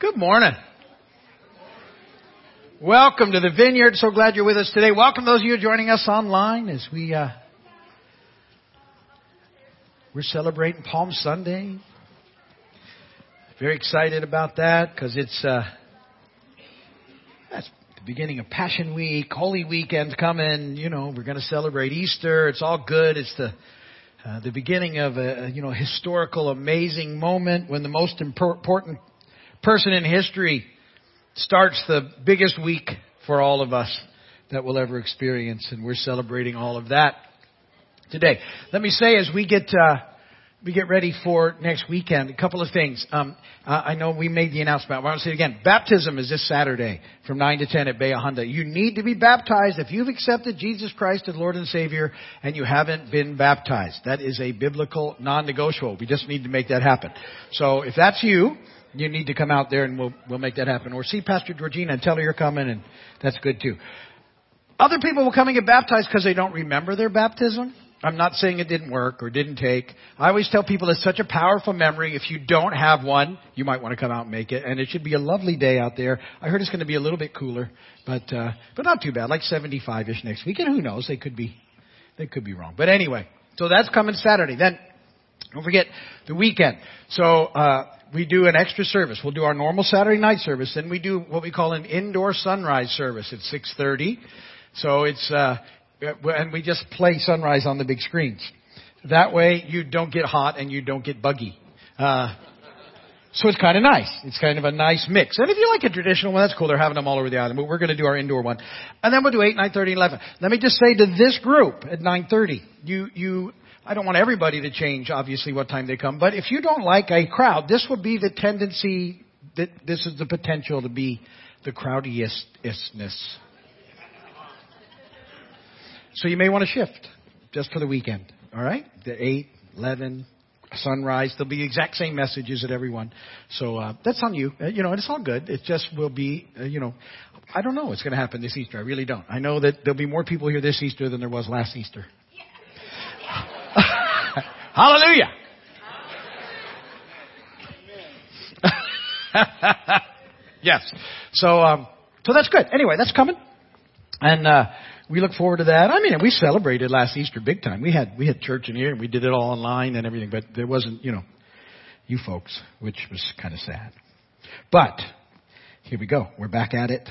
Good morning. Welcome to the Vineyard. So glad you're with us today. Welcome those of you joining us online as we uh, we're celebrating Palm Sunday. Very excited about that because it's uh, that's the beginning of Passion Week, Holy Weekend coming. You know, we're going to celebrate Easter. It's all good. It's the uh, the beginning of a you know historical, amazing moment when the most important person in history starts the biggest week for all of us that we'll ever experience, and we're celebrating all of that today. Let me say, as we get uh, we get ready for next weekend, a couple of things. Um, I know we made the announcement. I want to say it again. Baptism is this Saturday from 9 to 10 at Bahia Honda. You need to be baptized if you've accepted Jesus Christ as Lord and Savior and you haven't been baptized. That is a biblical non-negotiable. We just need to make that happen. So if that's you, you need to come out there and we'll, we'll make that happen. Or see Pastor Georgina and tell her you're coming and that's good too. Other people will come and get baptized because they don't remember their baptism. I'm not saying it didn't work or didn't take. I always tell people it's such a powerful memory. If you don't have one, you might want to come out and make it. And it should be a lovely day out there. I heard it's going to be a little bit cooler, but uh, but not too bad, like 75ish next week. And who knows? They could be they could be wrong. But anyway, so that's coming Saturday. Then don't forget the weekend. So uh, we do an extra service. We'll do our normal Saturday night service, then we do what we call an indoor sunrise service at 6:30. So it's uh, and we just play sunrise on the big screens. That way you don't get hot and you don't get buggy. Uh, so it's kind of nice. It's kind of a nice mix. And if you like a traditional one, that's cool. They're having them all over the island. But we're going to do our indoor one. And then we'll do 8, 9, 30, 11. Let me just say to this group at 9.30, you, you I don't want everybody to change, obviously, what time they come, but if you don't like a crowd, this would be the tendency that this is the potential to be the crowdiestness. So you may want to shift just for the weekend. All right? The 8, 11, sunrise. There'll be the exact same messages at everyone. So uh, that's on you. Uh, you know, it's all good. It just will be, uh, you know, I don't know what's going to happen this Easter. I really don't. I know that there'll be more people here this Easter than there was last Easter. Hallelujah. yes. So, um, so that's good. Anyway, that's coming. And, uh, we look forward to that. I mean, we celebrated last Easter big time. We had, we had church in here and we did it all online and everything, but there wasn't, you know, you folks, which was kind of sad. But, here we go. We're back at it.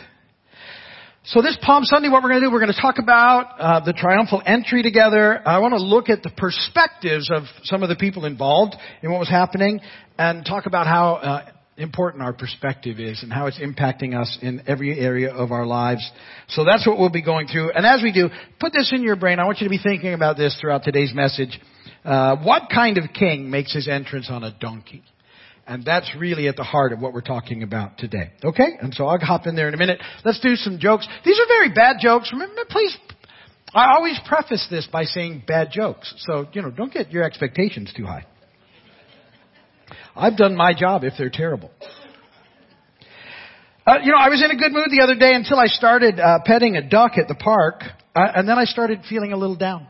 So this Palm Sunday, what we're going to do, we're going to talk about uh, the triumphal entry together. I want to look at the perspectives of some of the people involved in what was happening, and talk about how uh, important our perspective is and how it's impacting us in every area of our lives. So that's what we'll be going through. And as we do, put this in your brain. I want you to be thinking about this throughout today's message. Uh, what kind of king makes his entrance on a donkey? And that's really at the heart of what we're talking about today. Okay? And so I'll hop in there in a minute. Let's do some jokes. These are very bad jokes. Remember, please, I always preface this by saying bad jokes. So, you know, don't get your expectations too high. I've done my job if they're terrible. Uh, you know, I was in a good mood the other day until I started uh, petting a duck at the park, uh, and then I started feeling a little down.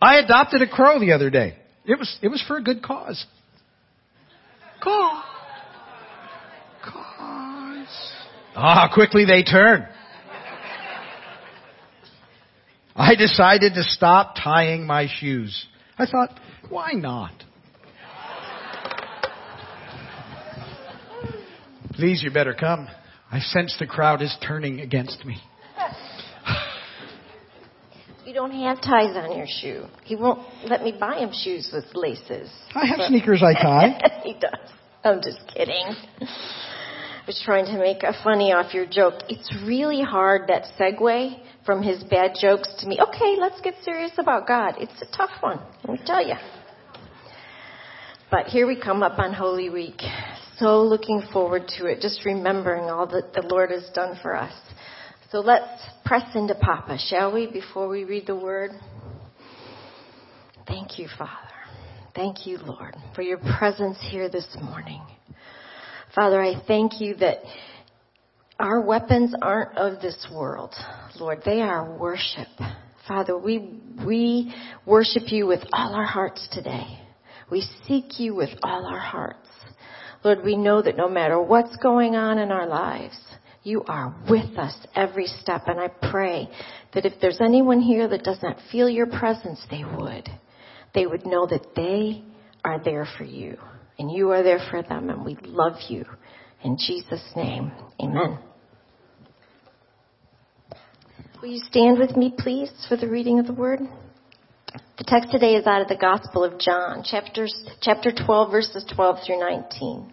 I adopted a crow the other day. It was, it was for a good cause. Cause. Cause. Ah, quickly they turn. I decided to stop tying my shoes. I thought, why not? Please, you better come. I sense the crowd is turning against me. You don't have ties on your shoe. He won't let me buy him shoes with laces. I have but sneakers I tie. he does. I'm just kidding. I was trying to make a funny off your joke. It's really hard that segue from his bad jokes to me. Okay, let's get serious about God. It's a tough one, let me tell you. But here we come up on Holy Week. So looking forward to it, just remembering all that the Lord has done for us. So let's press into Papa, shall we, before we read the word? Thank you, Father. Thank you, Lord, for your presence here this morning. Father, I thank you that our weapons aren't of this world, Lord. They are worship. Father, we, we worship you with all our hearts today. We seek you with all our hearts. Lord, we know that no matter what's going on in our lives, you are with us every step. And I pray that if there's anyone here that does not feel your presence, they would. They would know that they are there for you and you are there for them and we love you. In Jesus' name, amen. Will you stand with me, please, for the reading of the word? The text today is out of the Gospel of John, chapters, chapter 12, verses 12 through 19.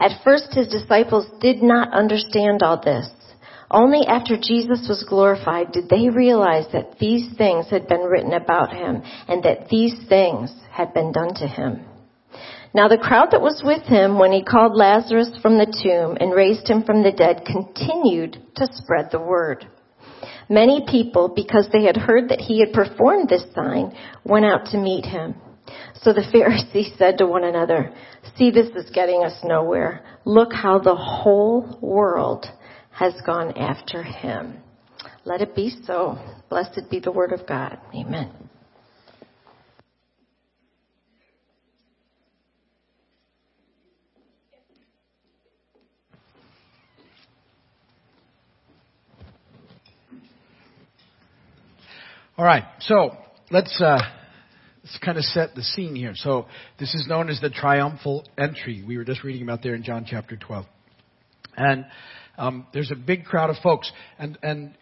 At first his disciples did not understand all this. Only after Jesus was glorified did they realize that these things had been written about him and that these things had been done to him. Now the crowd that was with him when he called Lazarus from the tomb and raised him from the dead continued to spread the word. Many people, because they had heard that he had performed this sign, went out to meet him. So the Pharisees said to one another, see, this is getting us nowhere. Look how the whole world has gone after him. Let it be so. Blessed be the word of God. Amen. All right, so let's uh, let's kind of set the scene here. So this is known as the triumphal entry. We were just reading about there in John chapter 12, and um, there's a big crowd of folks, and and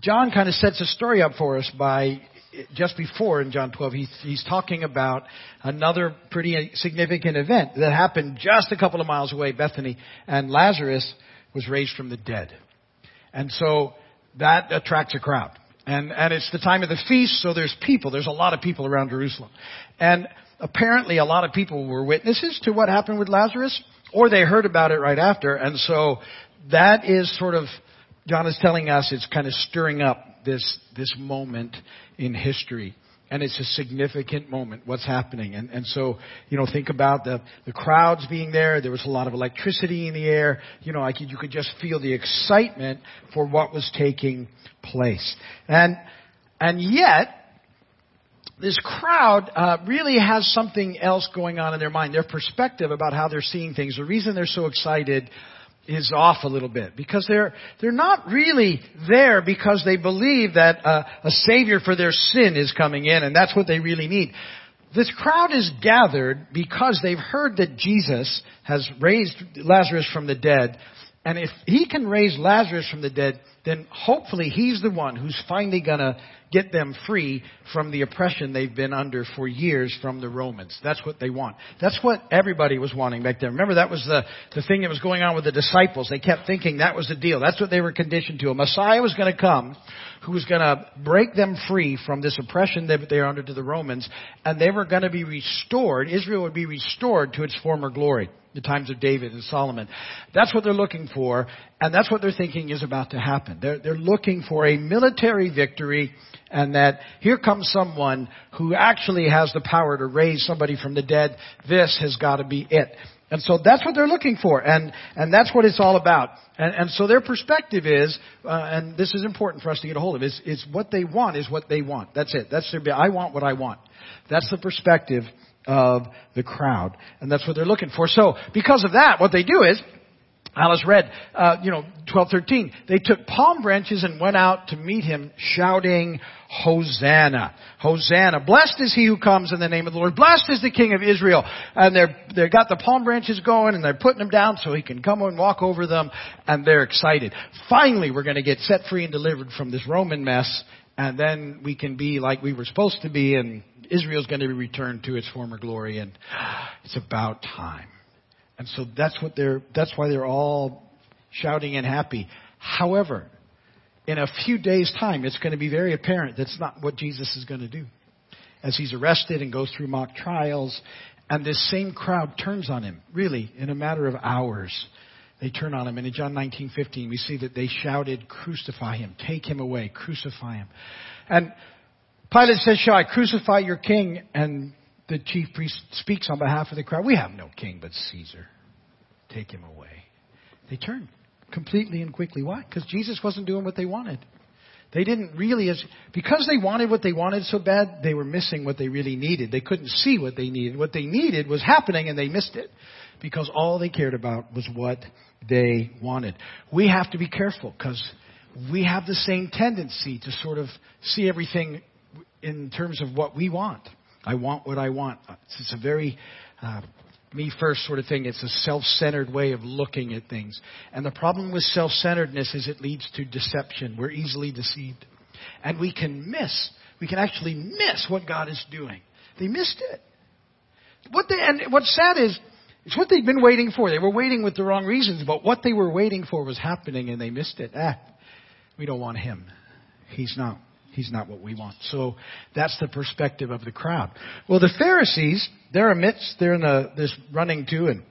John kind of sets a story up for us by just before in John 12, he's, he's talking about another pretty significant event that happened just a couple of miles away, Bethany, and Lazarus was raised from the dead. And so that attracts a crowd. And, and it's the time of the feast, so there's people. There's a lot of people around Jerusalem. And apparently a lot of people were witnesses to what happened with Lazarus, or they heard about it right after. And so that is sort of, John is telling us it's kind of stirring up this, this moment in history. And it's a significant moment, what's happening. And, and so, you know, think about the, the crowds being there. There was a lot of electricity in the air. You know, like you could just feel the excitement for what was taking place. And, and yet, this crowd uh, really has something else going on in their mind. Their perspective about how they're seeing things. The reason they're so excited is off a little bit because they're they're not really there because they believe that uh, a savior for their sin is coming in and that's what they really need. This crowd is gathered because they've heard that Jesus has raised Lazarus from the dead and if he can raise Lazarus from the dead then hopefully he's the one who's finally going to get them free from the oppression they've been under for years from the Romans. That's what they want. That's what everybody was wanting back then. Remember that was the, the thing that was going on with the disciples. They kept thinking that was the deal. That's what they were conditioned to. A Messiah was going to come who was going to break them free from this oppression that they were under to the Romans and they were going to be restored. Israel would be restored to its former glory the times of David and Solomon. That's what they're looking for, and that's what they're thinking is about to happen. They're, they're looking for a military victory, and that here comes someone who actually has the power to raise somebody from the dead. This has got to be it. And so that's what they're looking for, and and that's what it's all about. And, and so their perspective is, uh, and this is important for us to get a hold of, is is what they want is what they want. That's it. That's their. I want what I want. That's the perspective of the crowd. And that's what they're looking for. So, because of that, what they do is, Alice read, uh, you know, 1213. They took palm branches and went out to meet him shouting, Hosanna. Hosanna. Blessed is he who comes in the name of the Lord. Blessed is the King of Israel. And they're, they've got the palm branches going and they're putting them down so he can come and walk over them and they're excited. Finally, we're going to get set free and delivered from this Roman mess and then we can be like we were supposed to be and Israel's going to be returned to its former glory and it's about time. And so that's what they're, that's why they're all shouting and happy. However, in a few days' time, it's going to be very apparent that's not what Jesus is going to do. As he's arrested and goes through mock trials, and this same crowd turns on him, really, in a matter of hours. They turn on him. And in John 19:15, we see that they shouted, "Crucify him! Take him away! Crucify him!" And Pilate says, "Shall I crucify your king?" And the chief priest speaks on behalf of the crowd. We have no king but Caesar. Take him away. They turn completely and quickly. Why? Because Jesus wasn't doing what they wanted. They didn't really, as, because they wanted what they wanted so bad, they were missing what they really needed. They couldn't see what they needed. What they needed was happening and they missed it because all they cared about was what they wanted. We have to be careful because we have the same tendency to sort of see everything in terms of what we want. I want what I want. It's a very uh, me first sort of thing. It's a self-centered way of looking at things. And the problem with self-centeredness is it leads to deception. We're easily deceived. And we can miss, we can actually miss what God is doing. They missed it. What they, and what's sad is, it's what they've been waiting for. They were waiting with the wrong reasons, but what they were waiting for was happening and they missed it. Ah, we don't want him. He's not He's not what we want. So that's the perspective of the crowd. Well, the Pharisees, they're amidst, they're in a, this running too, and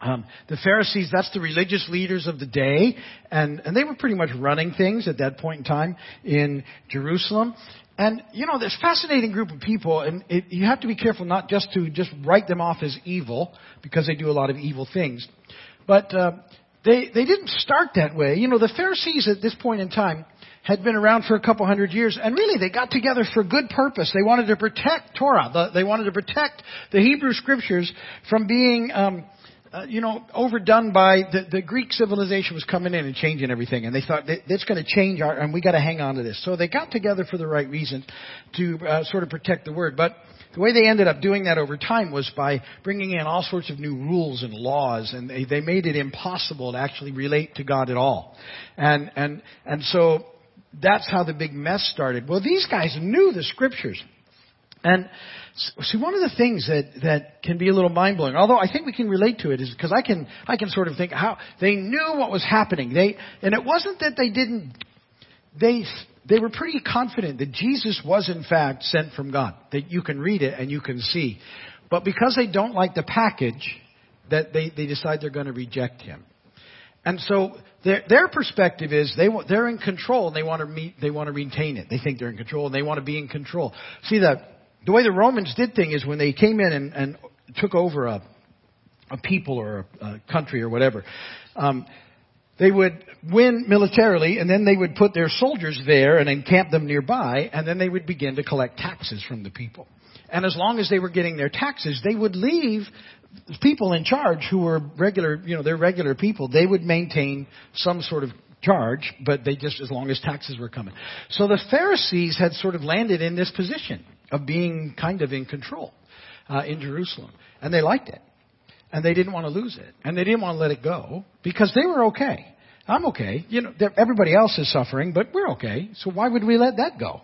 um, the Pharisees, that's the religious leaders of the day, and, and they were pretty much running things at that point in time in Jerusalem. And, you know, this fascinating group of people, and it, you have to be careful not just to just write them off as evil, because they do a lot of evil things, but uh, they, they didn't start that way. You know, the Pharisees at this point in time, had been around for a couple hundred years, and really they got together for good purpose. They wanted to protect Torah. They wanted to protect the Hebrew scriptures from being, um, uh, you know, overdone by the, the Greek civilization was coming in and changing everything, and they thought that's going to change our, and we got to hang on to this. So they got together for the right reason to uh, sort of protect the word, but. The way they ended up doing that over time was by bringing in all sorts of new rules and laws, and they, they made it impossible to actually relate to God at all. And and and so that's how the big mess started. Well, these guys knew the scriptures. And see, one of the things that, that can be a little mind blowing, although I think we can relate to it, is because I can, I can sort of think how they knew what was happening. They, and it wasn't that they didn't, they, they were pretty confident that Jesus was in fact sent from God. That you can read it and you can see. But because they don't like the package, that they, they decide they're going to reject him. And so their, their perspective is they, they're in control and they want to meet, they want to retain it. They think they're in control and they want to be in control. See, the, the way the Romans did things is when they came in and, and took over a, a people or a, a country or whatever, um, they would win militarily and then they would put their soldiers there and encamp them nearby and then they would begin to collect taxes from the people. And as long as they were getting their taxes, they would leave people in charge who were regular, you know, they're regular people, they would maintain some sort of charge, but they just, as long as taxes were coming. So the Pharisees had sort of landed in this position of being kind of in control uh, in Jerusalem. And they liked it. And they didn't want to lose it. And they didn't want to let it go because they were okay. I'm okay. You know, everybody else is suffering, but we're okay. So why would we let that go?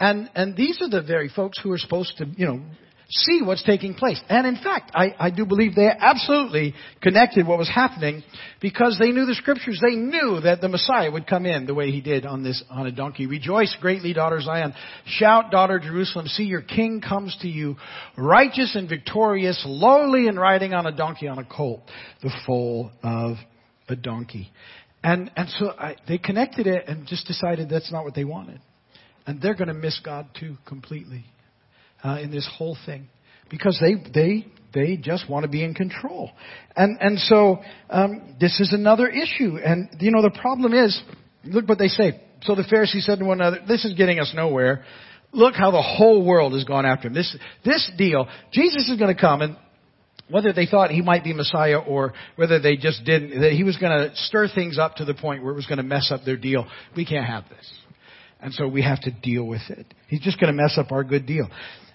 And and these are the very folks who are supposed to, you know, see what's taking place. And in fact, I, I do believe they absolutely connected what was happening because they knew the scriptures. They knew that the Messiah would come in the way he did on this, on a donkey. Rejoice greatly, daughter Zion. Shout, daughter Jerusalem. See, your king comes to you, righteous and victorious, lowly and riding on a donkey on a colt, the foal of a donkey. And, and so I, they connected it and just decided that's not what they wanted. And they're going to miss God too completely uh, in this whole thing because they they they just want to be in control, and and so um, this is another issue. And you know the problem is, look what they say. So the Pharisees said to one another, "This is getting us nowhere. Look how the whole world has gone after him. This this deal, Jesus is going to come and." Whether they thought he might be Messiah or whether they just didn't, that he was going to stir things up to the point where it was going to mess up their deal. We can't have this. And so we have to deal with it. He's just going to mess up our good deal.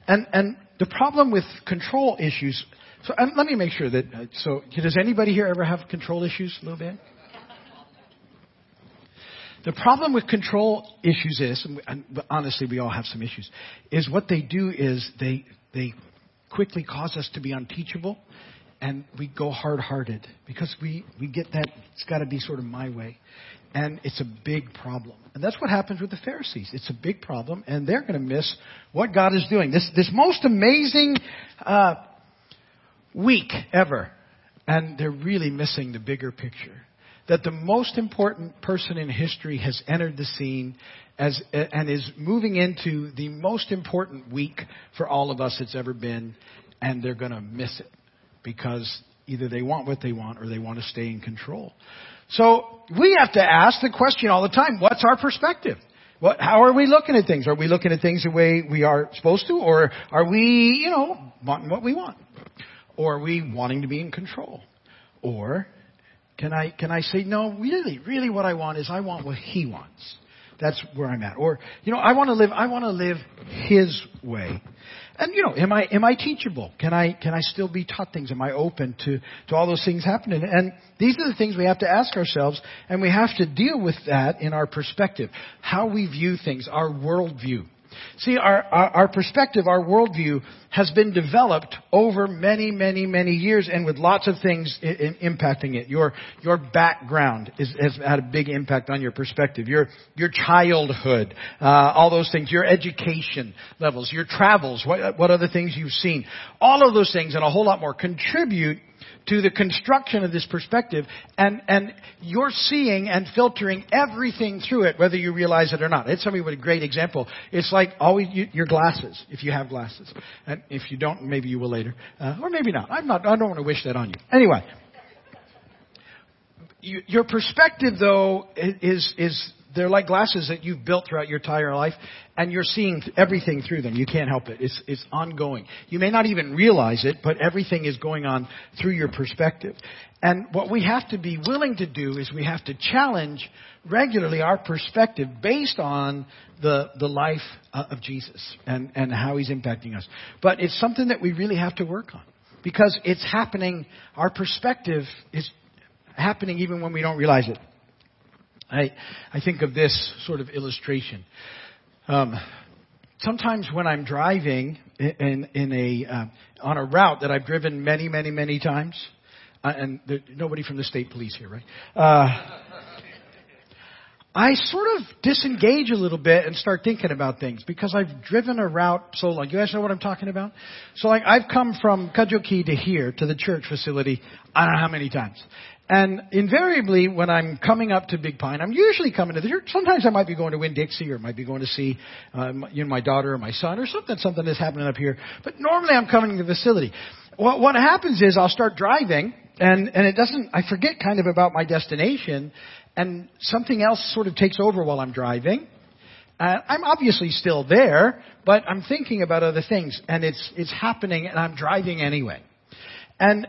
And, and the problem with control issues, so let me make sure that, uh, so does anybody here ever have control issues a little bit? The problem with control issues is, and honestly, we all have some issues, is what they do is they, they quickly cause us to be unteachable and we go hard hearted because we, we get that, it's got to be sort of my way. And it's a big problem. And that's what happens with the Pharisees. It's a big problem, and they're going to miss what God is doing. This, this most amazing uh, week ever. And they're really missing the bigger picture. That the most important person in history has entered the scene as, and is moving into the most important week for all of us it's ever been, and they're going to miss it because either they want what they want or they want to stay in control. So we have to ask the question all the time, what's our perspective? What, how are we looking at things? Are we looking at things the way we are supposed to? Or are we, you know, wanting what we want? Or are we wanting to be in control? Or can I, can I say, no, really, really what I want is I want what he wants. That's where I'm at. Or, you know, I want to live, I want to live his way. And you know, am I am I teachable? Can I can I still be taught things? Am I open to to all those things happening? And these are the things we have to ask ourselves, and we have to deal with that in our perspective, how we view things, our worldview. See, our, our, our, perspective, our worldview has been developed over many, many, many years and with lots of things in, in impacting it. Your, your background is, has had a big impact on your perspective. Your, your childhood, uh, all those things, your education levels, your travels, what, what other things you've seen. All of those things and a whole lot more contribute to the construction of this perspective and, and you're seeing and filtering everything through it, whether you realize it or not. It's somebody with a great example. It's like always you, your glasses, if you have glasses. And if you don't, maybe you will later. Uh, or maybe not. I'm not, I don't want to wish that on you. Anyway. You, your perspective though is, is they're like glasses that you've built throughout your entire life, and you're seeing everything through them. You can't help it. It's, it's ongoing. You may not even realize it, but everything is going on through your perspective. And what we have to be willing to do is we have to challenge regularly our perspective based on the, the life uh, of Jesus and, and how he's impacting us. But it's something that we really have to work on because it's happening, our perspective is happening even when we don't realize it. I, I think of this sort of illustration. Um, sometimes when I'm driving in, in a, uh, on a route that I've driven many, many, many times, uh, and there, nobody from the state police here, right? Uh, I sort of disengage a little bit and start thinking about things because I've driven a route so long. You guys know what I'm talking about? So like I've come from Cudjoe Key to here to the church facility I don't know how many times. And invariably, when I'm coming up to Big Pine, I'm usually coming to the church. Sometimes I might be going to Winn Dixie, or might be going to see, um, you know, my daughter or my son, or something. Something is happening up here. But normally, I'm coming to the facility. What, what happens is I'll start driving, and and it doesn't. I forget kind of about my destination, and something else sort of takes over while I'm driving. Uh, I'm obviously still there, but I'm thinking about other things, and it's it's happening, and I'm driving anyway. And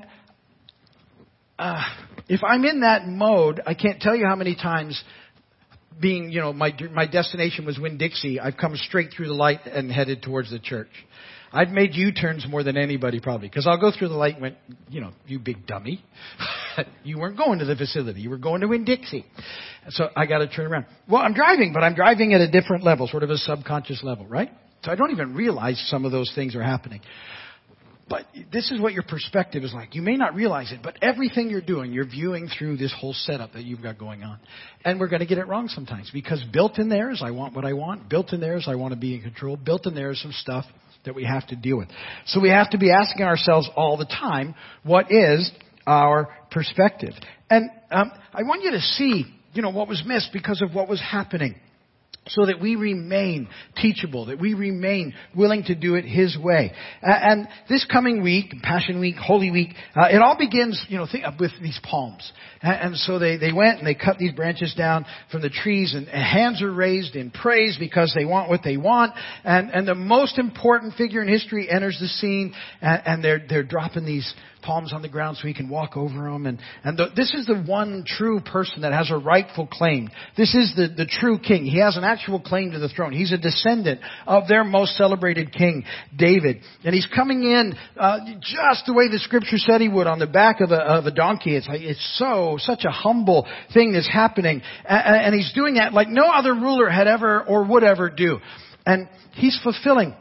uh, if I'm in that mode, I can't tell you how many times being, you know, my, my destination was Winn Dixie, I've come straight through the light and headed towards the church. I've made U-turns more than anybody probably, because I'll go through the light and went, you know, you big dummy. you weren't going to the facility. You were going to Winn Dixie. So I gotta turn around. Well, I'm driving, but I'm driving at a different level, sort of a subconscious level, right? So I don't even realize some of those things are happening. But this is what your perspective is like. You may not realize it, but everything you're doing, you're viewing through this whole setup that you've got going on. And we're going to get it wrong sometimes because built in there is I want what I want. Built in there is I want to be in control. Built in there is some stuff that we have to deal with. So we have to be asking ourselves all the time, what is our perspective? And um, I want you to see, you know, what was missed because of what was happening so that we remain teachable, that we remain willing to do it His way. And this coming week, Passion Week, Holy Week, uh, it all begins, you know, with these palms. And, so they, they went and they cut these branches down from the trees and, and, hands are raised in praise because they want what they want. And, and the most important figure in history enters the scene and, and they're, they're dropping these palms on the ground so he can walk over them. And, and the, this is the one true person that has a rightful claim. This is the, the true king. He has an actual claim to the throne. He's a descendant of their most celebrated king, David. And he's coming in uh, just the way the scripture said he would on the back of a, of a donkey. It's like, it's so, such a humble thing that's happening. And, and he's doing that like no other ruler had ever or would ever do. And he's fulfilling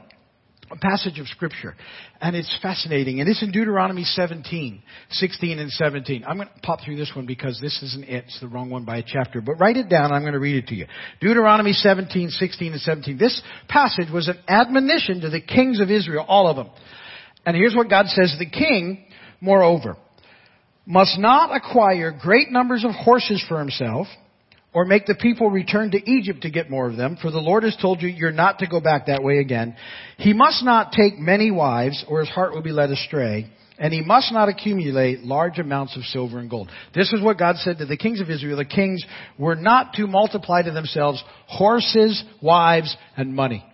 passage of scripture. And it's fascinating. And it's in Deuteronomy 17, 16 and 17. I'm going to pop through this one because this isn't it. It's the wrong one by a chapter. But write it down. I'm going to read it to you. Deuteronomy 17, 16 and 17. This passage was an admonition to the kings of Israel, all of them. And here's what God says. The king, moreover, must not acquire great numbers of horses for himself or make the people return to Egypt to get more of them, for the Lord has told you you're not to go back that way again. He must not take many wives, or his heart will be led astray, and he must not accumulate large amounts of silver and gold. This is what God said to the kings of Israel. The kings were not to multiply to themselves horses, wives, and money.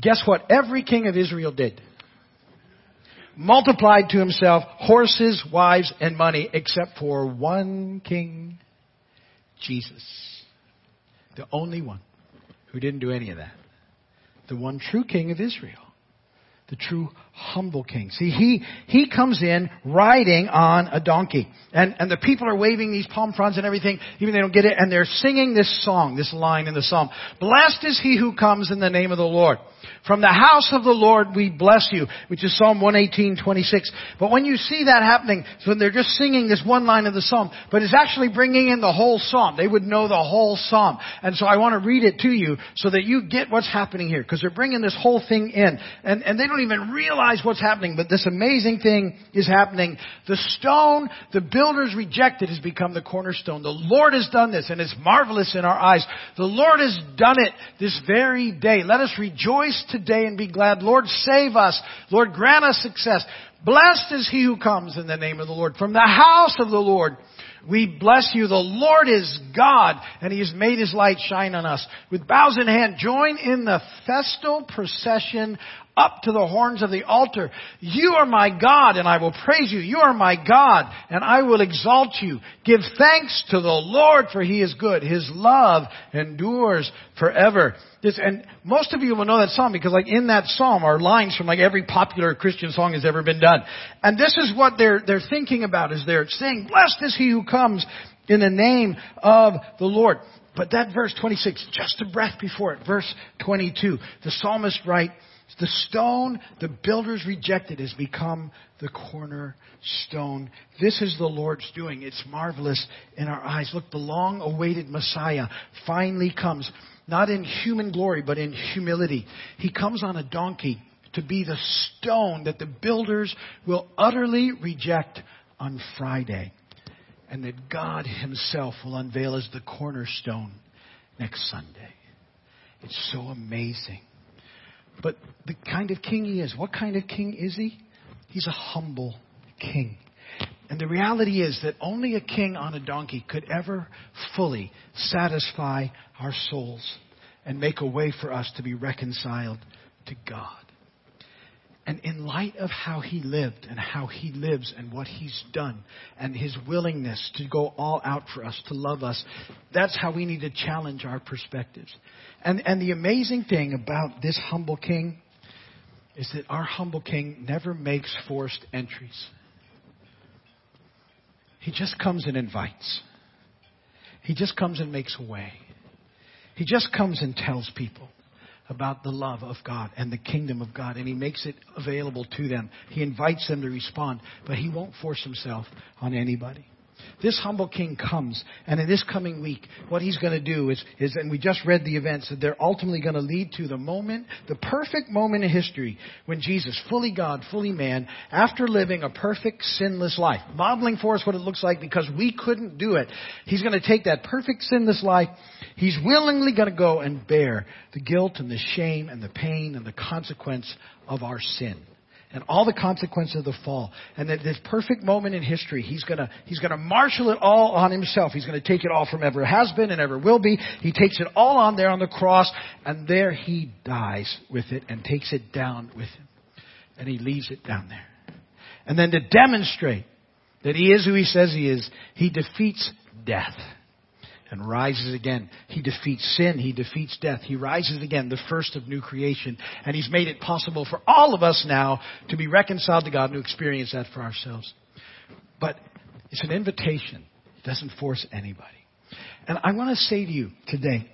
Guess what? Every king of Israel did. Multiplied to himself horses, wives, and money, except for one king Jesus. The only one who didn't do any of that. The one true king of Israel. The true humble king. See, he, he comes in riding on a donkey. And, and the people are waving these palm fronds and everything, even they don't get it, and they're singing this song, this line in the psalm. Blessed is he who comes in the name of the Lord. From the house of the Lord we bless you, which is Psalm 118, 26. But when you see that happening, so when they're just singing this one line of the psalm, but it's actually bringing in the whole psalm. They would know the whole psalm. And so I want to read it to you so that you get what's happening here, because they're bringing this whole thing in. And, and they don't even realize what's happening, but this amazing thing is happening. The stone the builders rejected has become the cornerstone. The Lord has done this, and it's marvelous in our eyes. The Lord has done it this very day. Let us rejoice today and be glad. Lord, save us. Lord, grant us success. Blessed is he who comes in the name of the Lord. From the house of the Lord, we bless you. The Lord is God, and He has made His light shine on us. With bows in hand, join in the festal procession up to the horns of the altar. You are my God and I will praise you. You are my God and I will exalt you. Give thanks to the Lord for he is good. His love endures forever. This, and most of you will know that song because like in that psalm are lines from like every popular Christian song has ever been done. And this is what they're, they're thinking about as they're saying, blessed is he who comes in the name of the Lord. But that verse 26, just a breath before it, verse 22, the psalmist writes, the stone the builders rejected has become the cornerstone. This is the Lord's doing. It's marvelous in our eyes. Look, the long awaited Messiah finally comes, not in human glory, but in humility. He comes on a donkey to be the stone that the builders will utterly reject on Friday. And that God Himself will unveil as the cornerstone next Sunday. It's so amazing. But the kind of king he is, what kind of king is he? He's a humble king. And the reality is that only a king on a donkey could ever fully satisfy our souls and make a way for us to be reconciled to God. And in light of how he lived and how he lives and what he's done and his willingness to go all out for us, to love us, that's how we need to challenge our perspectives. And, and the amazing thing about this humble king is that our humble king never makes forced entries. He just comes and invites. He just comes and makes a way. He just comes and tells people about the love of God and the kingdom of God, and He makes it available to them. He invites them to respond, but He won't force Himself on anybody. This humble king comes, and in this coming week, what he's going to do is, is, and we just read the events, that they're ultimately going to lead to the moment, the perfect moment in history when Jesus, fully God, fully man, after living a perfect, sinless life, modeling for us what it looks like because we couldn't do it, he's going to take that perfect, sinless life, he's willingly going to go and bear the guilt and the shame and the pain and the consequence of our sin and all the consequences of the fall. And that this perfect moment in history, he's gonna, he's gonna marshal it all on himself. He's gonna take it all from ever has been and ever will be. He takes it all on there on the cross, and there he dies with it and takes it down with him. And he leaves it down there. And then to demonstrate that he is who he says he is, he defeats death and rises again. He defeats sin. He defeats death. He rises again, the first of new creation. And He's made it possible for all of us now to be reconciled to God and to experience that for ourselves. But it's an invitation. It doesn't force anybody. And I want to say to you today,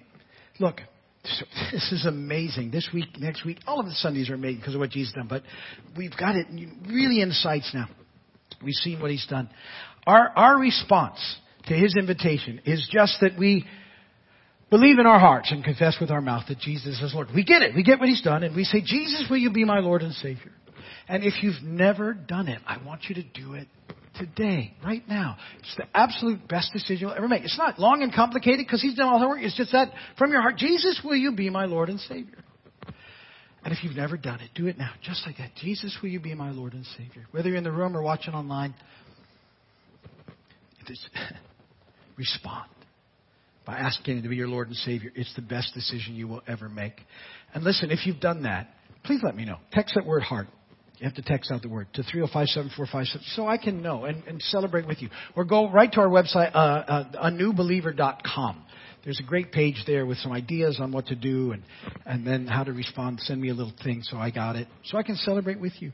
look, this is amazing. This week, next week, all of the Sundays are amazing because of what Jesus done. But we've got it really in sights now. We've seen what He's done. Our our response to His invitation is just that we believe in our hearts and confess with our mouth that Jesus is Lord. We get it. We get what He's done, and we say, Jesus, will you be my Lord and Savior? And if you've never done it, I want you to do it today, right now. It's the absolute best decision you'll ever make. It's not long and complicated because He's done all the work. It's just that from your heart, Jesus, will you be my Lord and Savior? And if you've never done it, do it now, just like that. Jesus, will you be my Lord and Savior? Whether you're in the room or watching online, respond by asking Him to be your Lord and Savior. It's the best decision you will ever make. And listen, if you've done that, please let me know. Text that word heart. You have to text out the word to 305-7457 so I can know and, and celebrate with you. Or go right to our website, uh, uh, anewbeliever.com. There's a great page there with some ideas on what to do and, and then how to respond. Send me a little thing so I got it. So I can celebrate with you.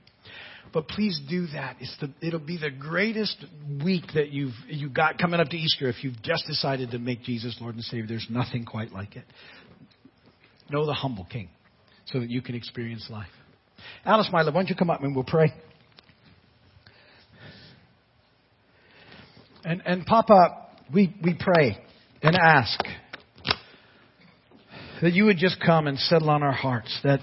But please do that. It's the, it'll be the greatest week that you've you got coming up to Easter if you've just decided to make Jesus Lord and Savior. There's nothing quite like it. Know the humble King so that you can experience life. Alice, my love, why don't you come up and we'll pray? And, and Papa, we, we pray and ask that you would just come and settle on our hearts, that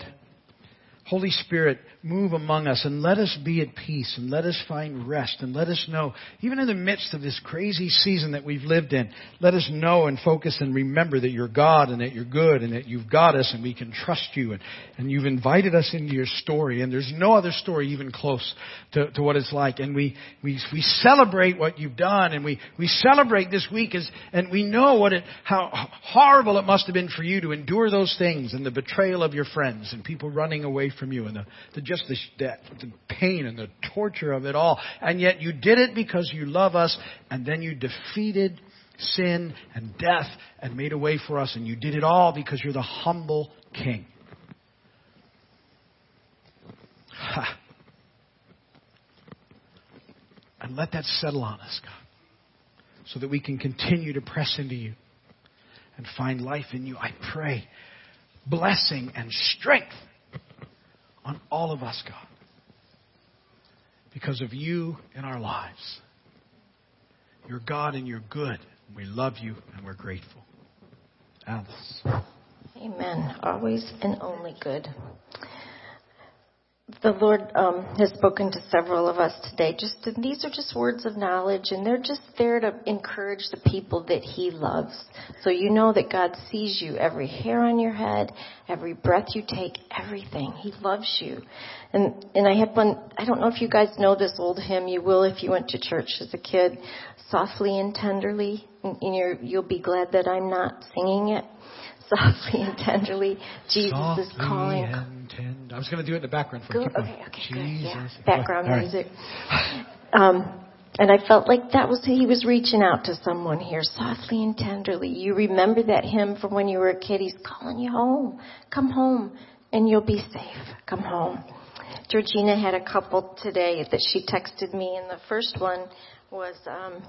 Holy Spirit, move among us and let us be at peace and let us find rest and let us know, even in the midst of this crazy season that we've lived in, let us know and focus and remember that you're God and that you're good and that you've got us and we can trust you and, and you've invited us into your story and there's no other story even close to, to what it's like. And we, we, we celebrate what you've done and we, we celebrate this week as, and we know what it, how horrible it must have been for you to endure those things and the betrayal of your friends and people running away from you and the, the just the, the, the pain and the torture of it all. And yet you did it because you love us and then you defeated sin and death and made a way for us and you did it all because you're the humble king. Ha. And let that settle on us, God, so that we can continue to press into you and find life in you. I pray blessing and strength on all of us, God, because of you in our lives. You're God and you're good. We love you and we're grateful. Alice. Amen. Always and only good the Lord um, has spoken to several of us today. Just these are just words of knowledge, and they're just there to encourage the people that He loves. So you know that God sees you, every hair on your head, every breath you take, everything. He loves you. And and I have one. I don't know if you guys know this old hymn. You will if you went to church as a kid. Softly and tenderly, and you're, you'll be glad that I'm not singing it softly and tenderly. Jesus softly is calling. Tender. I was going to do it in the background for Good. you. Okay, okay, Jesus. good. Yeah. Background right. music. Um, and I felt like that was he was reaching out to someone here, softly and tenderly. You remember that hymn from when you were a kid? He's calling you home. Come home, and you'll be safe. Come home. Georgina had a couple today that she texted me, and the first one was um,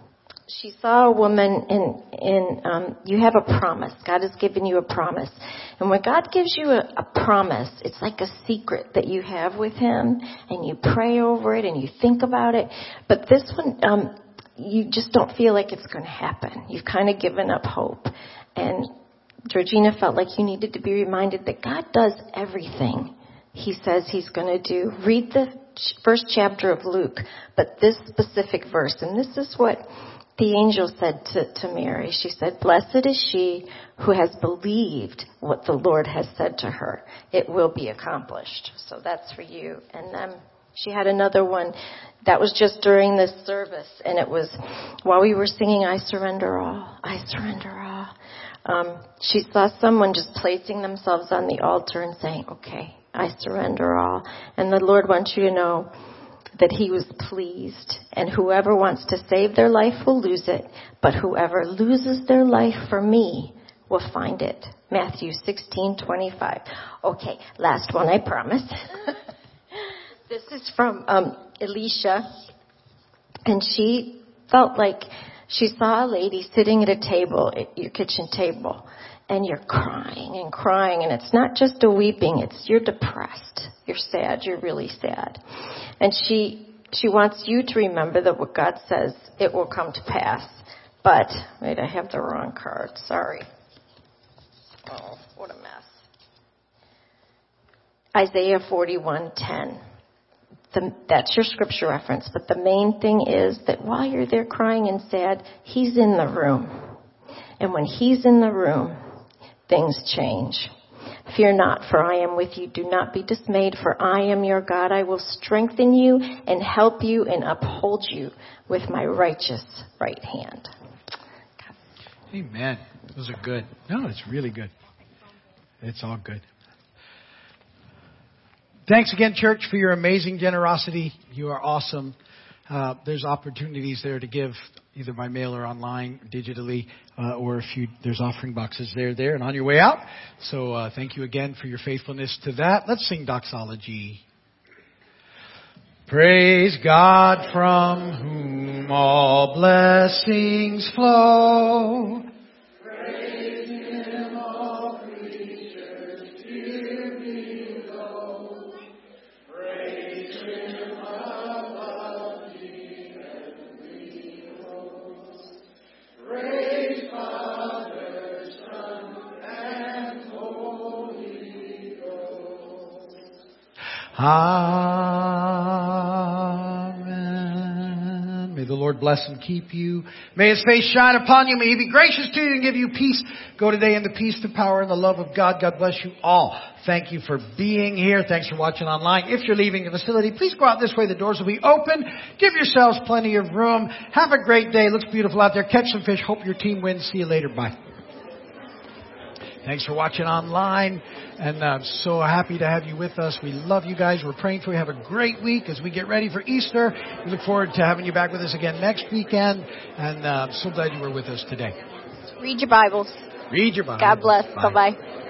she saw a woman in in um, you have a promise. God has given you a promise, and when God gives you a, a promise, it's like a secret that you have with Him, and you pray over it and you think about it. But this one, um, you just don't feel like it's going to happen. You've kind of given up hope, and Georgina felt like you needed to be reminded that God does everything he says he's going to do. Read the first chapter of Luke, but this specific verse, and this is what the angel said to, to Mary. She said, Blessed is she who has believed what the Lord has said to her. It will be accomplished. So that's for you. And um, she had another one that was just during this service, and it was while we were singing, I surrender all, I surrender all. Um, she saw someone just placing themselves on the altar and saying, Okay, I surrender all. And the Lord wants you to know that he was pleased and whoever wants to save their life will lose it, but whoever loses their life for me will find it. Matthew 16:25. Okay, last one I promise. this is from um, Elisha and she felt like she saw a lady sitting at a table, at your kitchen table, and you're crying and crying and it's not just a weeping, it's you're depressed. You're sad, you're really sad. And she she wants you to remember that what God says it will come to pass. But wait, I have the wrong card. Sorry. Oh, what a mess. Isaiah 41:10. The, that's your scripture reference, but the main thing is that while you're there crying and sad, he's in the room. And when he's in the room, things oh. change. Fear not, for I am with you. Do not be dismayed, for I am your God. I will strengthen you and help you and uphold you with my righteous right hand. Amen. Those are good. No, it's really good. It's all good. Thanks again, church, for your amazing generosity. You are awesome. Uh, there's opportunities there to give either by mail or online, digitally, uh, or if you there's offering boxes there, there, and on your way out. So uh, thank you again for your faithfulness to that. Let's sing doxology. Praise God from whom all blessings flow. Amen. May the Lord bless and keep you. May His face shine upon you. May He be gracious to you and give you peace. Go today in the peace, the power, and the love of God. God bless you all. Thank you for being here. Thanks for watching online. If you're leaving the facility, please go out this way. The doors will be open. Give yourselves plenty of room. Have a great day. looks beautiful out there. Catch some fish. Hope your team wins. See you later. Bye. Thanks for watching online, and I'm so happy to have you with us. We love you guys. We're praying for you. Have a great week as we get ready for Easter. We look forward to having you back with us again next weekend, and uh, I'm so glad you were with us today. Read your Bibles. Read your Bible. God bless. Bye bye.